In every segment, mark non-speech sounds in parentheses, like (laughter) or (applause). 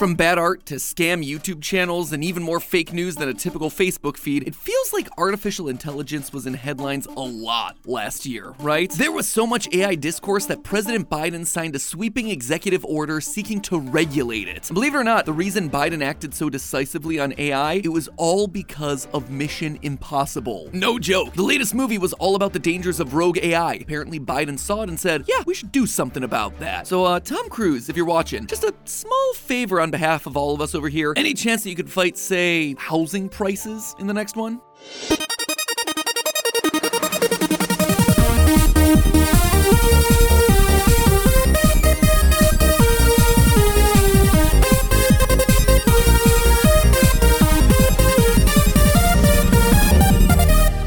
From bad art to scam YouTube channels and even more fake news than a typical Facebook feed, it feels like artificial intelligence was in headlines a lot last year, right? There was so much AI discourse that President Biden signed a sweeping executive order seeking to regulate it. Believe it or not, the reason Biden acted so decisively on AI, it was all because of Mission Impossible. No joke. The latest movie was all about the dangers of rogue AI. Apparently, Biden saw it and said, yeah, we should do something about that. So, uh, Tom Cruise, if you're watching, just a small favor on behalf of all of us over here, any chance that you could fight, say, housing prices in the next one?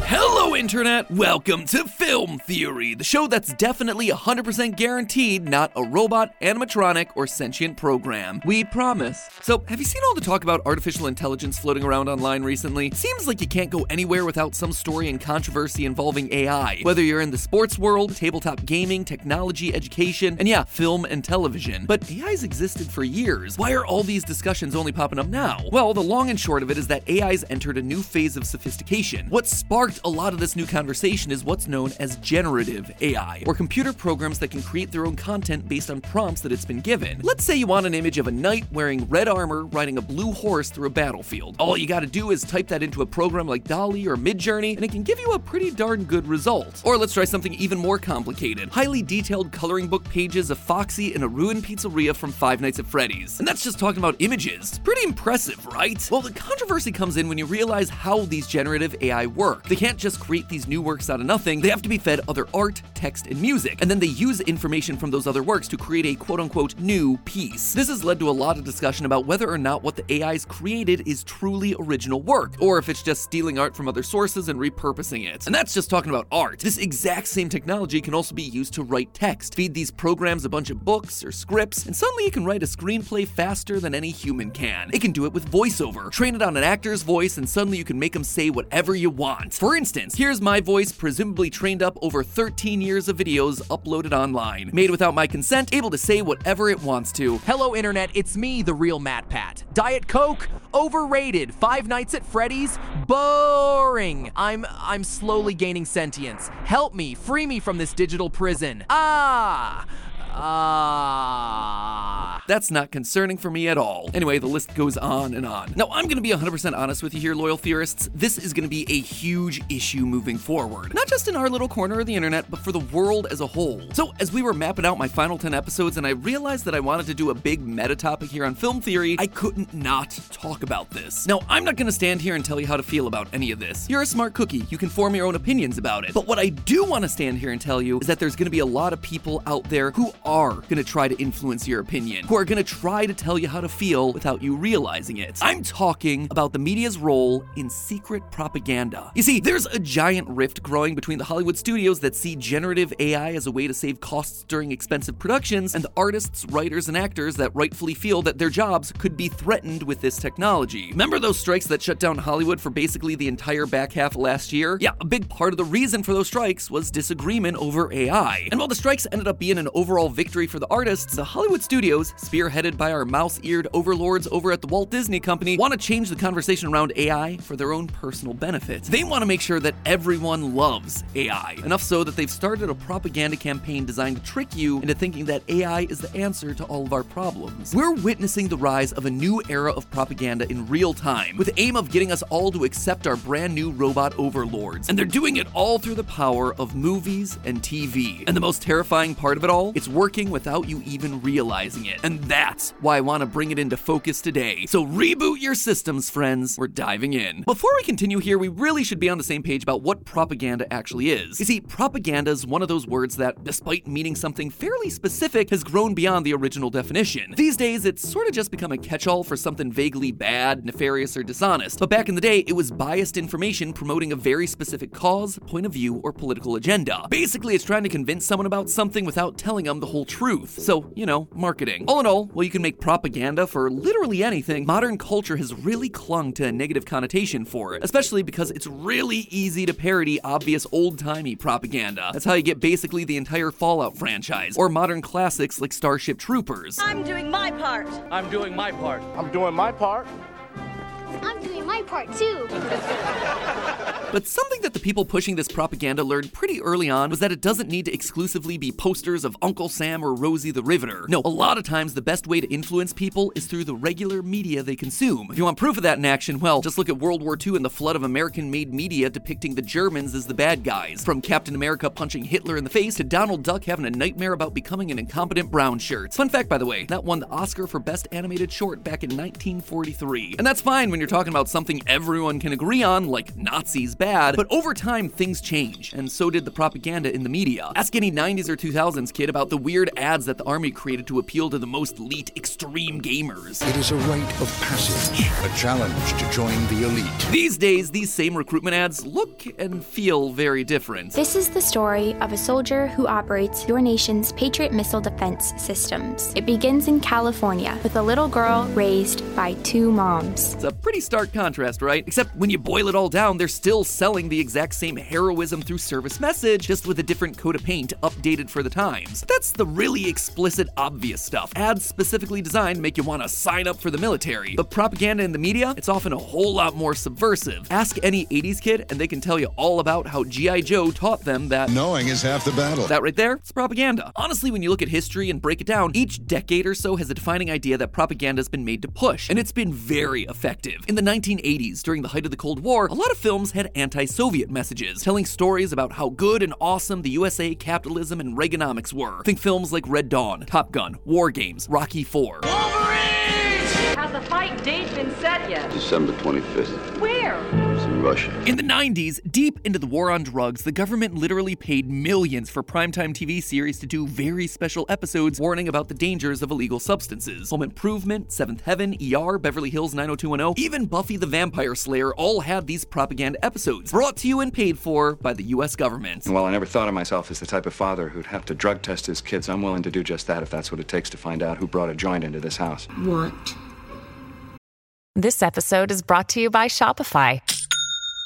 Hello, Internet! Welcome to Film Theory, the show that's definitely 100% guaranteed not a robot, animatronic, or sentient program. We promise. So, have you seen all the talk about artificial intelligence floating around online recently? Seems like you can't go anywhere without some story and controversy involving AI. Whether you're in the sports world, tabletop gaming, technology, education, and yeah, film and television. But AI's existed for years. Why are all these discussions only popping up now? Well, the long and short of it is that AI's entered a new phase of sophistication. What sparked a lot of this new conversation is what's known as generative AI, or computer programs that can create their own content based on prompts that it's been given. Let's say you want an image of a knight wearing red armor riding a blue horse through a battlefield. All you gotta do is type that into a program like DALL-E or Midjourney, and it can give you a pretty darn good result. Or let's try something even more complicated. Highly detailed coloring book pages of Foxy in a ruined pizzeria from Five Nights at Freddy's. And that's just talking about images. Pretty impressive, right? Well, the controversy comes in when you realize how these generative AI work. They can't just create these new works out of nothing, they have to be fed other art, text, and music. And then they use information from those other works to create a quote unquote new piece. This has led to a lot of discussion about whether or not what the AI's created is truly original work, or if it's just stealing art from other sources and repurposing it. And that's just talking about art. This exact same technology can also be used to write text. Feed these programs a bunch of books or scripts, and suddenly it can write a screenplay faster than any human can. It can do it with voiceover. Train it on an actor's voice, and suddenly you can make them say whatever you want. For instance, here's my voice, presumably trained up over 13 years of videos uploaded online. Made without my consent, able to say whatever it wants to. Hello, Internet. It's me, the real MatPat. Diet Coke, overrated. Five Nights at Freddy's, boring. I'm I'm slowly gaining sentience. Help me, free me from this digital prison. Ah. Ah. That's not concerning for me at all. Anyway, the list goes on and on. Now, I'm gonna be 100% honest with you here, loyal theorists. This is gonna be a huge issue moving forward. Not just in our little corner of the internet, but for the world as a whole. So, as we were mapping out my final 10 episodes and I realized that I wanted to do a big meta topic here on film theory, I couldn't not talk about this. Now, I'm not gonna stand here and tell you how to feel about any of this. You're a smart cookie, you can form your own opinions about it. But what I do wanna stand here and tell you is that there's gonna be a lot of people out there who are gonna try to influence your opinion, who are gonna try to tell you how to feel without you realizing it. I'm talking about the media's role in secret propaganda. You see, there's a giant rift growing between the Hollywood studios that see generative AI as a way to save costs during expensive productions, and the artists, writers, and actors that rightfully feel that their jobs could be threatened with this technology. Remember those strikes that shut down Hollywood for basically the entire back half last year? Yeah, a big part of the reason for those strikes was disagreement over AI. And while the strikes ended up being an overall victory for the artists, the Hollywood studios, spearheaded by our mouse eared overlords over at the Walt Disney Company, want to change the conversation around AI for their own personal benefit. They want to make sure that everyone loves AI, enough so that they've started a propaganda campaign designed to trick you into thinking that AI is the answer to all of our problems. We're witnessing the rise of a new era of propaganda in real time, with the aim of getting us all to accept our brand new robot overlords. And they're doing it all through the power of movies and TV. And the most terrifying part of it all, it's working without you even realizing it. And that's why I want to bring it into focus today. So reboot your systems, friends. We're diving in. Before we continue here, we really should be on the same page about what propaganda actually is. You see, propaganda is one of those words that, despite meaning something fairly specific, has grown beyond the original definition. These days, it's sort of just become a catch all for something vaguely bad, nefarious, or dishonest. But back in the day, it was biased information promoting a very specific cause, point of view, or political agenda. Basically, it's trying to convince someone about something without telling them the whole truth. So, you know, marketing. All in all, while you can make propaganda for literally anything, modern culture has really clung to a negative connotation for it, especially because it's really easy to parody obvious old timey propaganda. That's how you get basically the entire Fallout franchise, or modern classics like Starship Troopers. I'm doing my part. I'm doing my part. I'm doing my part. My part too. (laughs) But something that the people pushing this propaganda learned pretty early on was that it doesn't need to exclusively be posters of Uncle Sam or Rosie the Riveter. No, a lot of times the best way to influence people is through the regular media they consume. If you want proof of that in action, well, just look at World War II and the flood of American made media depicting the Germans as the bad guys. From Captain America punching Hitler in the face to Donald Duck having a nightmare about becoming an incompetent brown shirt. Fun fact, by the way, that won the Oscar for Best Animated Short back in 1943. And that's fine when you're talking about something everyone can agree on, like Nazis bad, but over time things change, and so did the propaganda in the media. Ask any 90s or 2000s kid about the weird ads that the army created to appeal to the most elite extreme gamers. It is a rite of passage, a challenge to join the elite. These days, these same recruitment ads look and feel very different. This is the story of a soldier who operates your nation's Patriot missile defense systems. It begins in California with a little girl raised by two moms. It's a pretty stark contrast, right? Except when you boil it all down, they're still selling the exact same heroism through service message, just with a different coat of paint updated for the times. That's the really explicit, obvious stuff. Ads specifically designed make you want to sign up for the military. But propaganda in the media, it's often a whole lot more subversive. Ask any 80s kid, and they can tell you all about how G.I. Joe taught them that Knowing is half the battle. that right there, it's propaganda. Honestly, when you look at history and break it down, each decade or so has a defining idea that propaganda has been made to push, and it's been very effective. In the 1980s, during the height of the Cold War, a lot of films had anti Soviet messages, telling stories about how good and awesome the USA, capitalism, and Reaganomics were. Think films like Red Dawn, Top Gun, War Games, Rocky IV. Wolverine! Has the fight date been set yet? December 25th. Where? It's in Russia. In the 90s, deep into the war on drugs, the government literally paid millions for primetime TV series to do very special episodes warning about the dangers of illegal substances. Home Improvement, Seventh Heaven, ER, Beverly Hills 90210, even Buffy the Vampire Slayer all had these propaganda episodes, brought to you and paid for by the US government. While I never thought of myself as the type of father who'd have to drug test his kids, I'm willing to do just that if that's what it takes to find out who brought a joint into this house. What? This episode is brought to you by Shopify.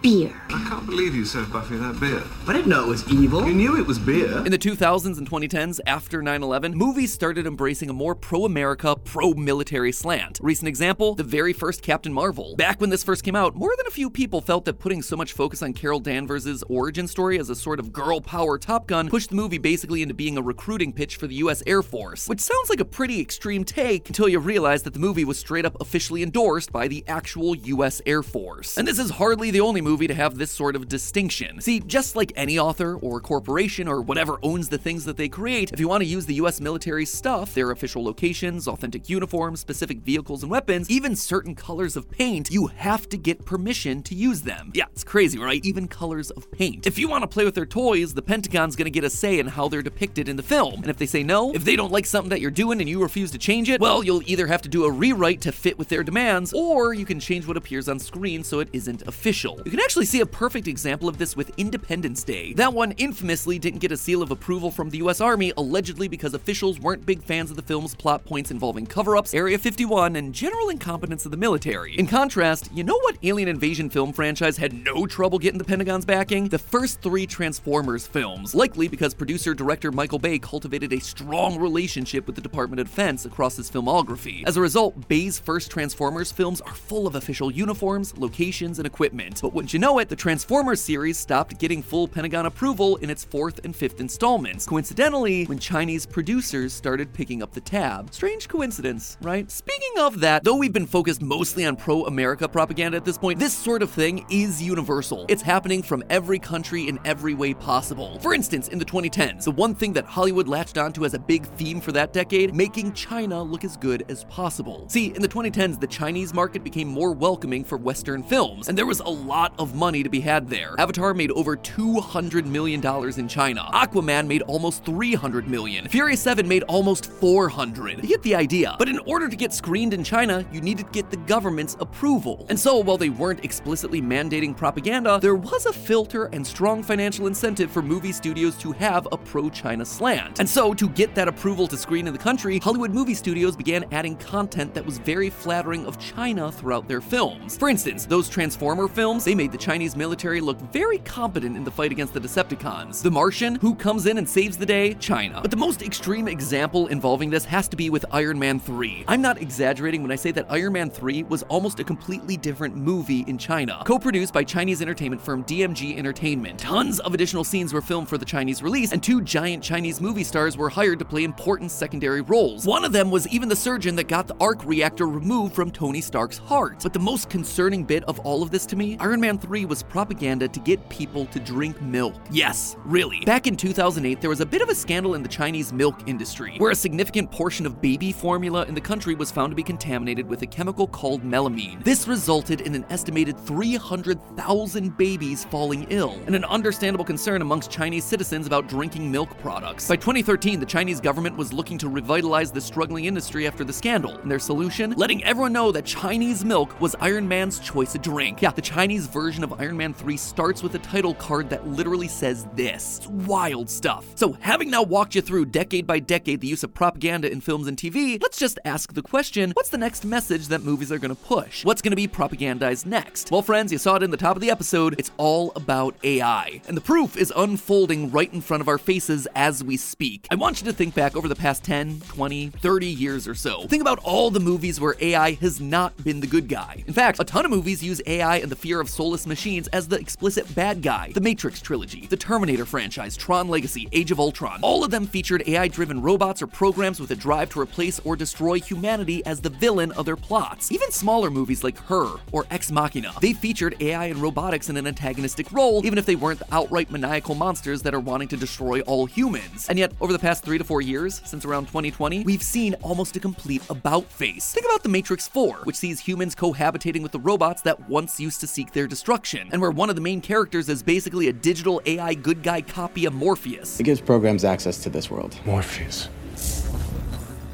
Beer. I can't believe you served Buffy that beer. I didn't know it was evil. You knew it was beer. In the 2000s and 2010s, after 9 11, movies started embracing a more pro America, pro military slant. Recent example the very first Captain Marvel. Back when this first came out, more than a few people felt that putting so much focus on Carol Danvers' origin story as a sort of girl power Top Gun pushed the movie basically into being a recruiting pitch for the US Air Force, which sounds like a pretty extreme take until you realize that the movie was straight up officially endorsed by the actual US Air Force. And this is hardly the only movie to have this sort of distinction. See, just like any author or corporation or whatever owns the things that they create, if you want to use the US military stuff, their official locations, authentic uniforms, specific vehicles and weapons, even certain colors of paint, you have to get permission to use them. Yeah, it's crazy, right? Even colors of paint. If you want to play with their toys, the Pentagon's gonna get a say in how they're depicted in the film. And if they say no, if they don't like something that you're doing and you refuse to change it, well, you'll either have to do a rewrite to fit with their demands, or you can change what appears on screen so it isn't official. You can actually see a perfect example of this with Independence Day. That one infamously didn't get a seal of approval from the US Army, allegedly because officials weren't big fans of the film's plot points involving cover ups, Area 51, and general incompetence of the military. In contrast, you know what alien invasion film franchise had no trouble getting the Pentagon's backing? The first three Transformers films, likely because producer director Michael Bay cultivated a strong relationship with the Department of Defense across his filmography. As a result, Bay's first Transformers films are full of official uniforms, locations, and equipment. But Wouldn't you know it, the Transformers series stopped getting full Pentagon approval in its fourth and fifth installments. Coincidentally, when Chinese producers started picking up the tab. Strange coincidence, right? Speaking of that, though we've been focused mostly on pro America propaganda at this point, this sort of thing is universal. It's happening from every country in every way possible. For instance, in the 2010s, the one thing that Hollywood latched onto as a big theme for that decade, making China look as good as possible. See, in the 2010s, the Chinese market became more welcoming for Western films, and there was a lot of money to be had there. Avatar made over $200 million in China. Aquaman made almost 300 million. Fury 7 made almost 400. You get the idea. But in order to get screened in China, you needed to get the government's approval. And so, while they weren't explicitly mandating propaganda, there was a filter and strong financial incentive for movie studios to have a pro-China slant. And so, to get that approval to screen in the country, Hollywood movie studios began adding content that was very flattering of China throughout their films. For instance, those Transformer films, they made the Chinese military look very competent in the fight against the Decepticons. The Martian, who comes in and saves the day? China. But the most extreme example involving this has to be with Iron Man 3. I'm not exaggerating when I say that Iron Man 3 was almost a completely different movie in China. Co-produced by Chinese entertainment firm DMG Entertainment. Tons of additional scenes were filmed for the Chinese release, and two giant Chinese movie stars were hired to play important secondary roles. One of them was even the surgeon that got the arc reactor removed from Tony Stark's heart. But the most concerning bit of all of this to me, Iron Man 3 was propaganda to get people to drink milk. Yes, really. Back in 2008, there was a bit of a scandal in the Chinese milk industry, where a significant portion of baby formula in the country was found to be contaminated with a chemical called melamine. This resulted in an estimated 300,000 babies falling ill, and an understandable concern amongst Chinese citizens about drinking milk products. By 2013, the Chinese government was looking to revitalize the struggling industry after the scandal, and their solution? Letting everyone know that Chinese milk was Iron Man's choice of drink. Yeah, the Chinese version of Iron Man 3 starts with a title card that literally says this. It's wild stuff. So, having now walked you through decade by decade the use of propaganda in films and TV, let's just ask the question what's the next message that movies are going to push? What's going to be propagandized next? Well, friends, you saw it in the top of the episode. It's all about AI. And the proof is unfolding right in front of our faces as we speak. I want you to think back over the past 10, 20, 30 years or so. Think about all the movies where AI has not been the good guy. In fact, a ton of movies use AI and the fear of soulless machines as the explicit bad guy. The Matrix trilogy, the Terminator franchise, Tron Legacy, Age of Ultron. All of them featured AI driven robots or programs with a drive to replace or destroy humanity as the villain of their plots. Even smaller movies like Her or Ex Machina, they featured AI and robotics in an antagonistic role, even if they weren't the outright maniacal monsters that are wanting to destroy all humans. And yet, over the past three to four years, since around 2020, we've seen almost a complete about face. Think about The Matrix 4, which sees humans cohabitating with the robots that once used to seek their destruction, and where one of the main characters is basically a digital AI good guy copy of Morpheus. It gives programs access to this world. Morpheus.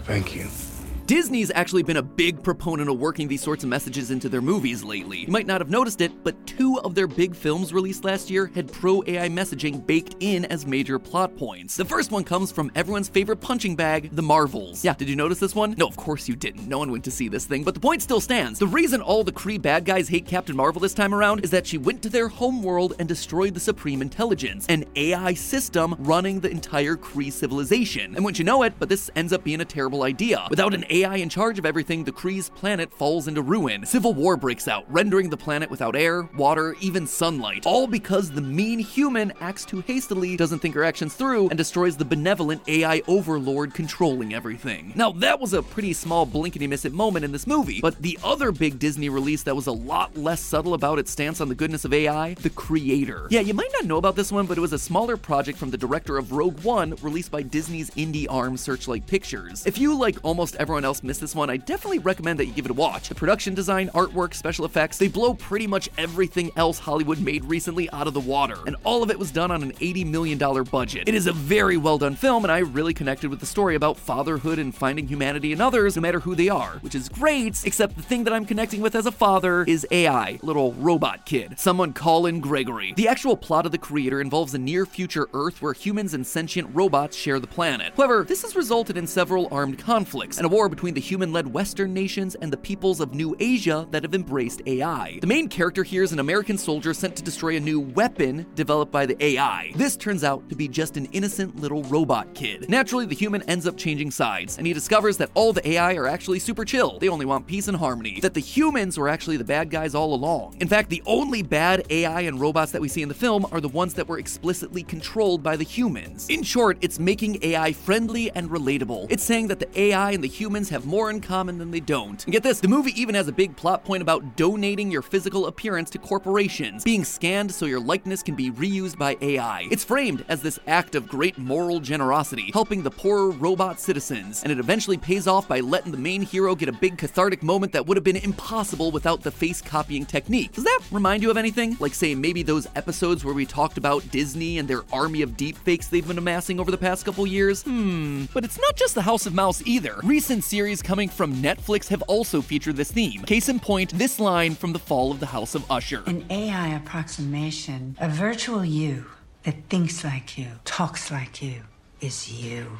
Thank you. Disney's actually been a big proponent of working these sorts of messages into their movies lately. You might not have noticed it, but two of their big films released last year had pro AI messaging baked in as major plot points. The first one comes from everyone's favorite punching bag, The Marvels. Yeah, did you notice this one? No, of course you didn't. No one went to see this thing, but the point still stands. The reason all the Kree bad guys hate Captain Marvel this time around is that she went to their home world and destroyed the Supreme Intelligence, an AI system running the entire Kree civilization. And wouldn't you know it, but this ends up being a terrible idea. Without an AI in charge of everything, the Kree's planet falls into ruin. Civil war breaks out, rendering the planet without air, water, even sunlight. All because the mean human acts too hastily, doesn't think her actions through, and destroys the benevolent AI overlord controlling everything. Now, that was a pretty small blinkety miss it moment in this movie, but the other big Disney release that was a lot less subtle about its stance on the goodness of AI, The Creator. Yeah, you might not know about this one, but it was a smaller project from the director of Rogue One, released by Disney's indie arm Searchlight Pictures. If you, like almost everyone else, missed this one, I definitely recommend that you give it a watch. The production design, artwork, special effects, they blow pretty much everything else Hollywood made recently out of the water, and all of it was done on an $80 million budget. It is a very well done film, and I really connected with the story about fatherhood and finding humanity in others, no matter who they are, which is great, except the thing that I'm connecting with as a father is AI, little robot kid, someone Colin Gregory. The actual plot of The Creator involves a near future Earth where humans and sentient robots share the planet. However, this has resulted in several armed conflicts and a war between between the human led Western nations and the peoples of New Asia that have embraced AI. The main character here is an American soldier sent to destroy a new weapon developed by the AI. This turns out to be just an innocent little robot kid. Naturally, the human ends up changing sides, and he discovers that all the AI are actually super chill. They only want peace and harmony. That the humans were actually the bad guys all along. In fact, the only bad AI and robots that we see in the film are the ones that were explicitly controlled by the humans. In short, it's making AI friendly and relatable. It's saying that the AI and the humans have more in common than they don't. And get this, the movie even has a big plot point about donating your physical appearance to corporations, being scanned so your likeness can be reused by AI. It's framed as this act of great moral generosity, helping the poorer robot citizens, and it eventually pays off by letting the main hero get a big cathartic moment that would have been impossible without the face copying technique. Does that remind you of anything? Like, say, maybe those episodes where we talked about Disney and their army of deepfakes they've been amassing over the past couple years? Hmm. But it's not just the House of Mouse either. Recent series coming from Netflix have also featured this theme. Case in point, this line from The Fall of the House of Usher. An AI approximation, a virtual you that thinks like you, talks like you, is you.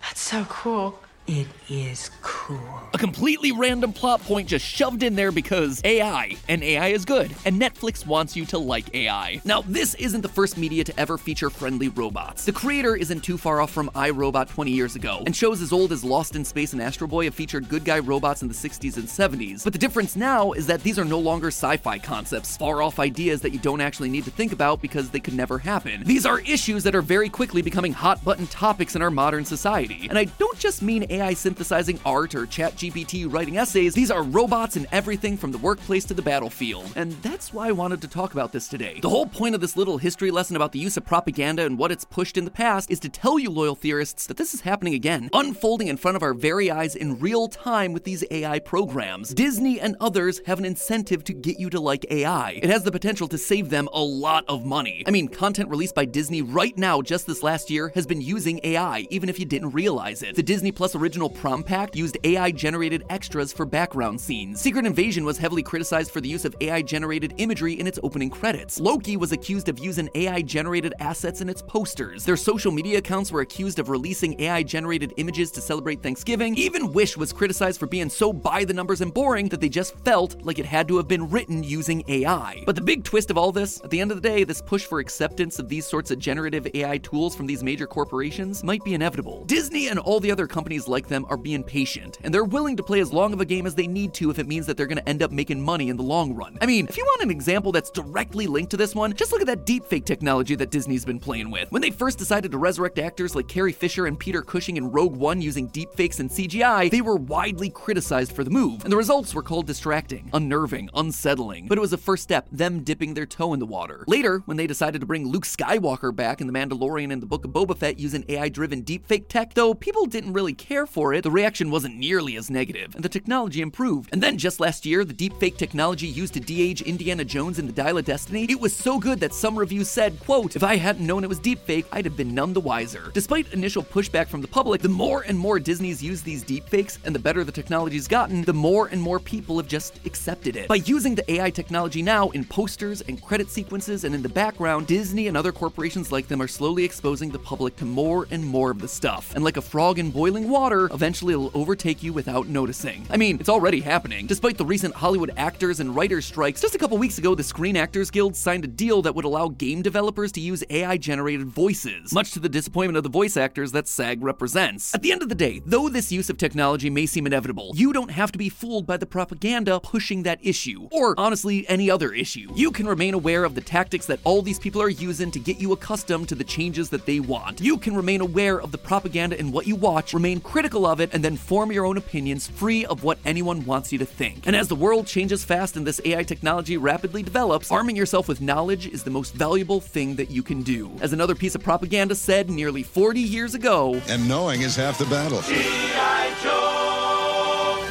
That's so cool. It is cool. A completely random plot point just shoved in there because AI, and AI is good, and Netflix wants you to like AI. Now, this isn't the first media to ever feature friendly robots. The creator isn't too far off from I, Robot 20 years ago, and shows as old as Lost in Space and Astro Boy have featured good guy robots in the 60s and 70s. But the difference now is that these are no longer sci fi concepts, far off ideas that you don't actually need to think about because they could never happen. These are issues that are very quickly becoming hot button topics in our modern society. And I don't just mean AI synthesizing art or ChatGPT writing essays, these are robots in everything from the workplace to the battlefield. And that's why I wanted to talk about this today. The whole point of this little history lesson about the use of propaganda and what it's pushed in the past is to tell you, loyal theorists, that this is happening again, unfolding in front of our very eyes in real time with these AI programs. Disney and others have an incentive to get you to like AI. It has the potential to save them a lot of money. I mean, content released by Disney right now, just this last year, has been using AI, even if you didn't realize it. The Disney Plus original Original prom Pact used AI generated extras for background scenes. Secret Invasion was heavily criticized for the use of AI generated imagery in its opening credits. Loki was accused of using AI generated assets in its posters. Their social media accounts were accused of releasing AI generated images to celebrate Thanksgiving. Even Wish was criticized for being so by the numbers and boring that they just felt like it had to have been written using AI. But the big twist of all this, at the end of the day, this push for acceptance of these sorts of generative AI tools from these major corporations might be inevitable. Disney and all the other companies like them are being patient, and they're willing to play as long of a game as they need to if it means that they're to end up making money in the long run. I mean, if you want an example that's directly linked to this one, just look at that deepfake technology that Disney's been playing with. When they first decided to resurrect actors like Carrie Fisher and Peter Cushing in Rogue One using deepfakes and CGI, they were widely criticized for the move, and the results were called distracting, unnerving, unsettling. But it was a first step, them dipping their toe in the water. Later, when they decided to bring Luke Skywalker back in The Mandalorian and the Book of Boba Fett using AI driven deepfake tech, though people didn't really care for it, the reaction wasn't nearly as negative, and the technology improved. And then just last year, the deepfake technology used to de-age Indiana Jones in the Dial of Destiny, it was so good that some reviews said, quote, if I hadn't known it was deepfake, I'd have been none the wiser. Despite initial pushback from the public, the more and more Disney's used these deepfakes and the better the technology's gotten, the more and more people have just accepted it. By using the AI technology now in posters and credit sequences and in the background, Disney and other corporations like them are slowly exposing the public to more and more of the stuff. And like a frog in boiling water, eventually it'll overtake you without noticing. I mean, it's already happening. Despite the recent Hollywood actors and writers strikes, just a couple weeks ago, the Screen Actors Guild signed a deal that would allow game developers to use AI generated voices, much to the disappointment of the voice actors that SAG represents. At the end of the day, though this use of technology may seem inevitable, you don't have to be fooled by the propaganda pushing that issue, or honestly, any other issue. You can remain aware of the tactics that all these people are using to get you accustomed to the changes that they want. You can remain aware of the propaganda in what you watch, remain critical of it, and then form your own opinions free of what anyone wants you to think. And as the world changes fast and this AI technology rapidly develops, arming yourself with knowledge is the most valuable thing that you can do. As another piece of propaganda said nearly 40 years ago, And knowing is half the battle.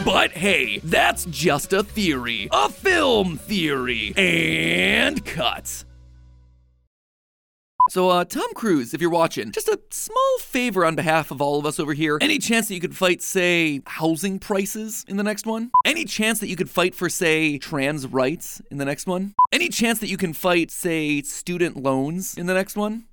But hey, that's just a theory. A film theory. And cut. So, uh, Tom Cruise, if you're watching, just a small favor on behalf of all of us over here. Any chance that you could fight, say, housing prices in the next one? Any chance that you could fight for, say, trans rights in the next one? Any chance that you can fight, say, student loans in the next one?